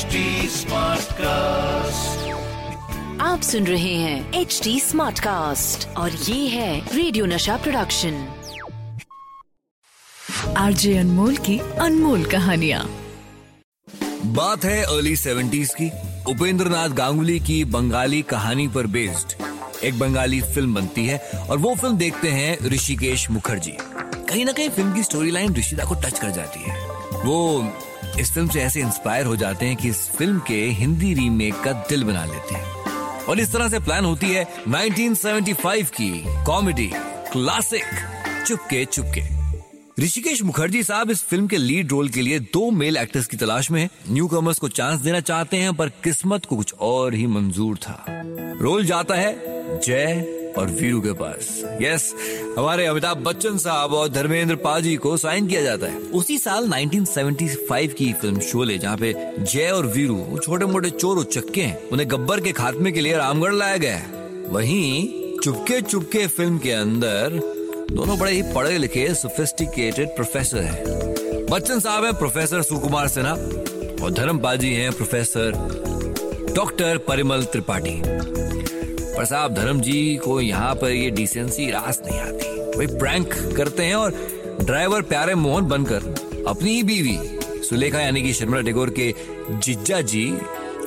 HD cast आप सुन रहे हैं एच डी स्मार्ट कास्ट और ये है रेडियो नशा प्रोडक्शन आरजे अनमोल की अनमोल कहानिया। बात है अर्ली सेवेंटीज की। उपेंद्र नाथ गांगुली की बंगाली कहानी पर बेस्ड एक बंगाली फ़िल्म बनती है और वो फ़िल्म देखते हैं ऋषिकेश मुखर्जी। कहीं ना कहीं फ़िल्म की स्टोरी लाइन ऋषिता को टच कर जाती है। वो इस फ़िल्म से ऐसे इंस्पायर हो जाते हैं कि इस फ़िल्म के हिंदी रीमेक का दिल बना लेते हैं। और इस तरह से प्लान होती है 1975 की कॉमेडी क्लासिक चुपके चुपके। ऋषिकेश मुखर्जी साहब इस फ़िल्म के लीड रोल के लिए दो मेल एक्टर्स की तलाश में हैं। न्यू कमर्स को चांस देना चाहते हैं, पर किस्मत को कुछ और ही मंजूर था। रोल जाता है जय और वीरू के पास। यस हमारे अमिताभ बच्चन साहब और धर्मेंद्र पाजी को साइन किया जाता है। उसी साल 1975 की फ़िल्म शोले जहाँ पे जय और वीरू, वो छोटे मोटे चोर उचक्के हैं, उन्हें गब्बर के खात्मे के लिए रामगढ़ लाया गया है। वहीं चुपके चुपके फ़िल्म के अंदर दोनों बड़े ही पढ़े लिखे सोफिस्टिकेटेड प्रोफेसर हैं। बच्चन साहब हैं प्रोफेसर सुकुमार सिन्हा और धर्म पाजी हैं प्रोफेसर डॉक्टर परिमल त्रिपाठी। पर साहब धर्म जी को यहाँ पर ये डिसेंसी रास नहीं आती। वही प्रैंक करते हैं और ड्राइवर प्यारे मोहन बनकर अपनी ही बीवी, सुलेखा यानी कि शर्मा टेगोर के जिज्जा जी,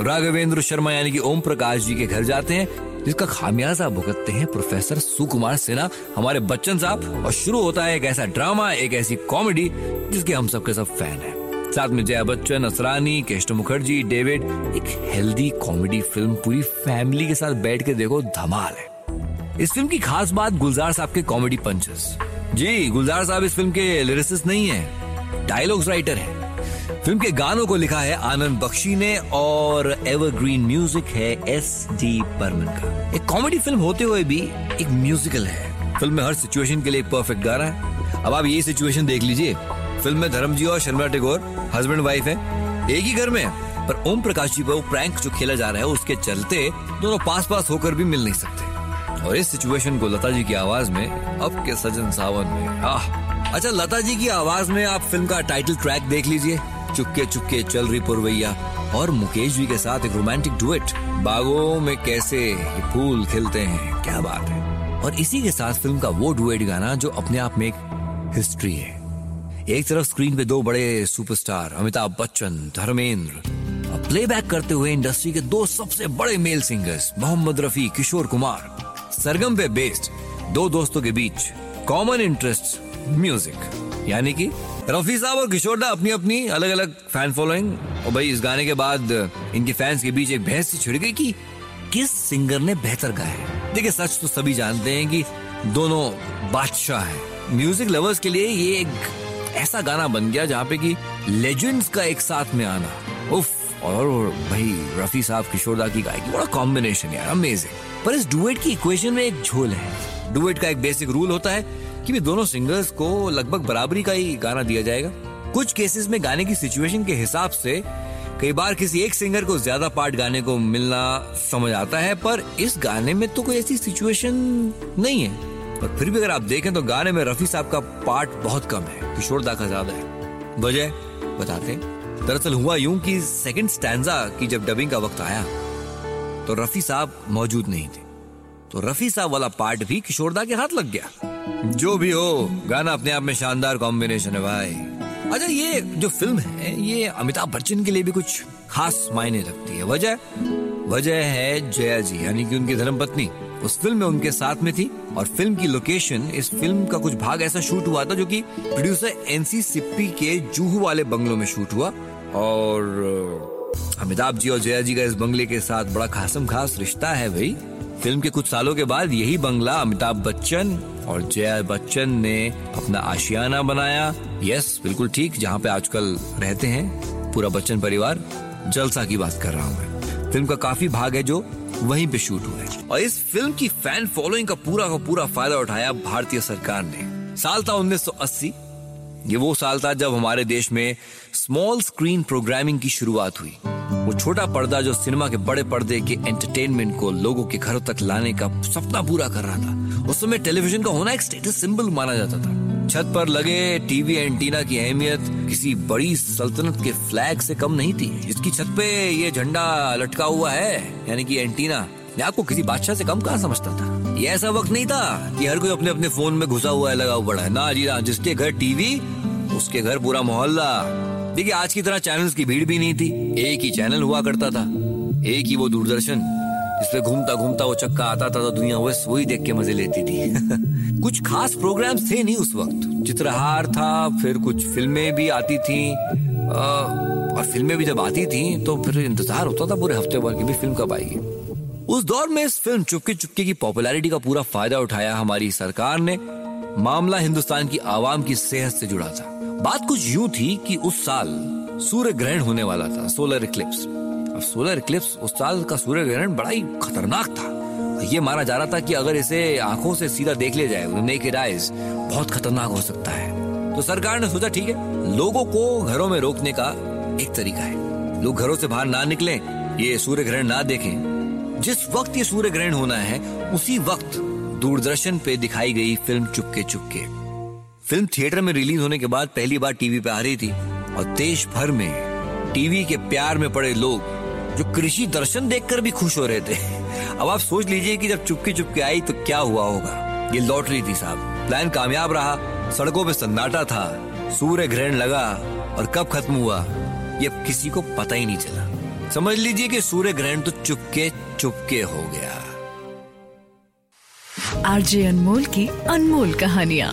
राघवेंद्र शर्मा यानी कि ओम प्रकाश जी के घर जाते हैं, जिसका खामियाजा भुगतते हैं प्रोफेसर सुकुमार सिन्हा, हमारे बच्चन साहब। और शुरू होता है एक ऐसा ड्रामा एक ऐसी कॉमेडी जिसके हम सबके सब फ़ैन हैं। साथ में जया बच्चन, असरानी केष्ट मुखर्जी, डेविड, एक हेल्दी कॉमेडी फ़िल्म पूरी फैमिली के साथ बैठ के देखो, धमाल है। इस फ़िल्म की खास बात गुलजार साहब के कॉमेडी पंचेस जी, गुलजार साहब इस फ़िल्म के लिरिसिस्ट नहीं है डायलॉग्स राइटर है। फ़िल्म के गानों को लिखा है आनंद बख्शी ने और एवरग्रीन म्यूज़िक है एस डी बर्मन का। एक कॉमेडी फ़िल्म होते हुए भी एक म्यूजिकल है। फ़िल्म में हर सिचुएशन के लिए परफेक्ट गाना है। अब आप ये सिचुएशन देख लीजिए। फ़िल्म में धर्म जी और शर्मिला टेगोर हस्बैंड वाइफ है, एक ही घर में पर ओम प्रकाश जी पर वो प्रैंक जो खेला जा रहा है, उसके चलते दोनों पास पास होकर भी मिल नहीं सकते। और इस सिचुएशन को लता जी की आवाज़ में, अब के सजन सावन में, आह! अच्छा लता जी की आवाज़ में आप फ़िल्म का टाइटल ट्रैक देख लीजिए। चुपके चुपके चल रही पुरवैया और मुकेश जी के साथ एक रोमांटिक डुएट बागों में कैसे फूल खिलते हैं, क्या बात है। और इसी के साथ फ़िल्म का वो डुएट गाना जो अपने आप में एक हिस्ट्री है। एक तरफ़ स्क्रीन पे दो बड़े सुपरस्टार अमिताभ बच्चन, धर्मेंद्र। प्लेबैक करते हुए इंडस्ट्री के दो सबसे बड़े मेल सिंगर्स मोहम्मद रफी, किशोर कुमार। सरगम पे बेस्ड दो दोस्तों के बीच कॉमन इंटरेस्ट म्यूज़िक यानी कि रफी साहब और किशोर दा अपनी अपनी अलग अलग फ़ैन फॉलोइंग और भाई इस गाने के बाद इनके फैंस के बीच एक बहस सी छिड़ गई कि किस सिंगर ने बेहतर गाया देखिए, सच तो सभी जानते हैं कि दोनों बादशाह हैं। म्यूज़िक लवर्स के लिए ये एक ऐसा गाना बन गया जहाँ पे कि लेजेंड्स का एक साथ में आना। उफ, और भाई, रफी साहब किशोरदा की गायकी, बड़ा कॉम्बिनेशन यार अमेजिंग पर इस डुएट की इक्वेशन में एक झोल है। डुएट का एक बेसिक रूल होता है कि भी दोनों सिंगर्स को लगभग बराबरी का ही गाना दिया जाएगा। कुछ केसेस में गाने की सिचुएशन के हिसाब से कई बार किसी एक सिंगर को ज़्यादा पार्ट गाने को मिलना समझ आता है, पर इस गाने में तो कोई ऐसी सिचुएशन नहीं है। पर फिर भी अगर आप देखें तो गाने में रफी साहब का पार्ट बहुत कम है, किशोर दा का ज़्यादा है। वजह? बताते दरअसल हुआ यूँ कि सेकंड स्टैंजा की जब डबिंग का वक्त आया तो रफी साहब मौजूद नहीं थे। तो रफी साहब वाला पार्ट भी किशोरदा के हाथ लग गया। जो भी हो, गाना अपने आप में शानदार कॉम्बिनेशन है भाई। अच्छा ये जो फ़िल्म है, ये अमिताभ बच्चन के लिए भी कुछ खास मायने रखती है। वजह? वजह है जया जी, यानी कि उनकी धर्मपत्नी। उस फ़िल्म में उनके साथ में थी और फ़िल्म की लोकेशन इस फ़िल्म का कुछ भाग ऐसा शूट हुआ था जो कि प्रोड्यूसर एनसी सिप्पी के जूहू वाले बंगलों में शूट हुआ और अमिताभ जी और जया जी का इस बंगले के साथ बड़ा खासम खास रिश्ता है भाई। फ़िल्म के कुछ सालों के बाद यही बंगला अमिताभ बच्चन और जया बच्चन ने अपना आशियाना बनाया। यस, बिल्कुल ठीक, जहाँ पे आजकल रहते हैं पूरा बच्चन परिवार। जलसा की बात कर रहा हूँ फ़िल्म का काफ़ी भाग है जो वहीं पे शूट हुआ है और इस फ़िल्म की फ़ैन फॉलोइंग का पूरा का पूरा फ़ायदा उठाया भारतीय सरकार ने। साल था 1980 ये वो साल था जब हमारे देश में स्मॉल स्क्रीन प्रोग्रामिंग की शुरुआत हुई। वो छोटा पर्दा जो सिनेमा के बड़े पर्दे के एंटरटेनमेंट को लोगों के घरों तक लाने का सपना पूरा कर रहा था। उस समय टेलीविज़न का होना एक स्टेटस सिंबल माना जाता था। छत पर लगे टीवी एंटीना की अहमियत किसी बड़ी सल्तनत के फ्लैग से कम नहीं थी। जिसकी छत पे ये झंडा लटका हुआ है, यानी कि एंटीना, मैं आपको किसी बादशाह से कम कहा समझता था? ये ऐसा वक्त नहीं था कि हर कोई अपने अपने फ़ोन में घुसा हुआ है, लगा हुआ है। ना जी, ना, जिसके घर टीवी, उसके घर पूरा मोहल्ला। देखिए, आज की तरह चैनल्स की भीड़ भी नहीं थी। एक ही चैनल हुआ करता था, एक ही वो दूरदर्शन, जिसपे घूमता घूमता वो चक्का आता था तो दुनिया बस वही देख के मज़े लेती थी। कुछ खास प्रोग्राम्स थे नहीं उस वक्त। चित्रहार था, फिर कुछ फ़िल्में भी आती थी। और फ़िल्में भी जब आती थी तो फिर इंतज़ार होता था पूरे हफ़्ते भर की भी फ़िल्म कब आएगी। उस दौर में इस फ़िल्म चुपके चुपके की पॉपुलैरिटी का पूरा फ़ायदा उठाया हमारी सरकार ने। मामला हिंदुस्तान की आवाम की सेहत से जुड़ा था। बात कुछ यूँ थी कि उस साल सूर्य ग्रहण होने वाला था सोलर इक्लिप्स अब सोलर इक्लिप्स उस साल का सूर्य ग्रहण बड़ा ही खतरनाक था। ये माना जा रहा था कि अगर इसे आँखों से सीधा देख लिया जाए नेकेड आइज़ बहुत खतरनाक हो सकता है। तो सरकार ने सोचा, ठीक है, लोगों को घरों में रोकने का एक तरीका है। लोग घरों से बाहर ना निकलें, ये सूर्य ग्रहण ना देखें। जिस वक्त ये सूर्य ग्रहण होना है, उसी वक्त दूरदर्शन पे दिखाई गई film Chupke Chupke film theatre में रिलीज़ होने के बाद पहली बार टीवी पे आ रही थी और देश भर में टीवी के प्यार में पड़े लोग जो कृषि दर्शन देखकर भी खुश हो रहे थे। अब आप सोच लीजिए कि जब चुपकी चुपके आई तो क्या हुआ होगा? ये लॉटरी थी साहब। प्लान कामयाब रहा, सड़कों पे सन्नाटा था, सूर्य ग्रहण लगा और कब खत्म हुआ, ये किसी को पता ही नहीं चला। समझ लीजिए कि सूर्य ग्रहण तो चुपके चुपके हो गया। आरजे अनमोल की अनमोल कहानियाँ।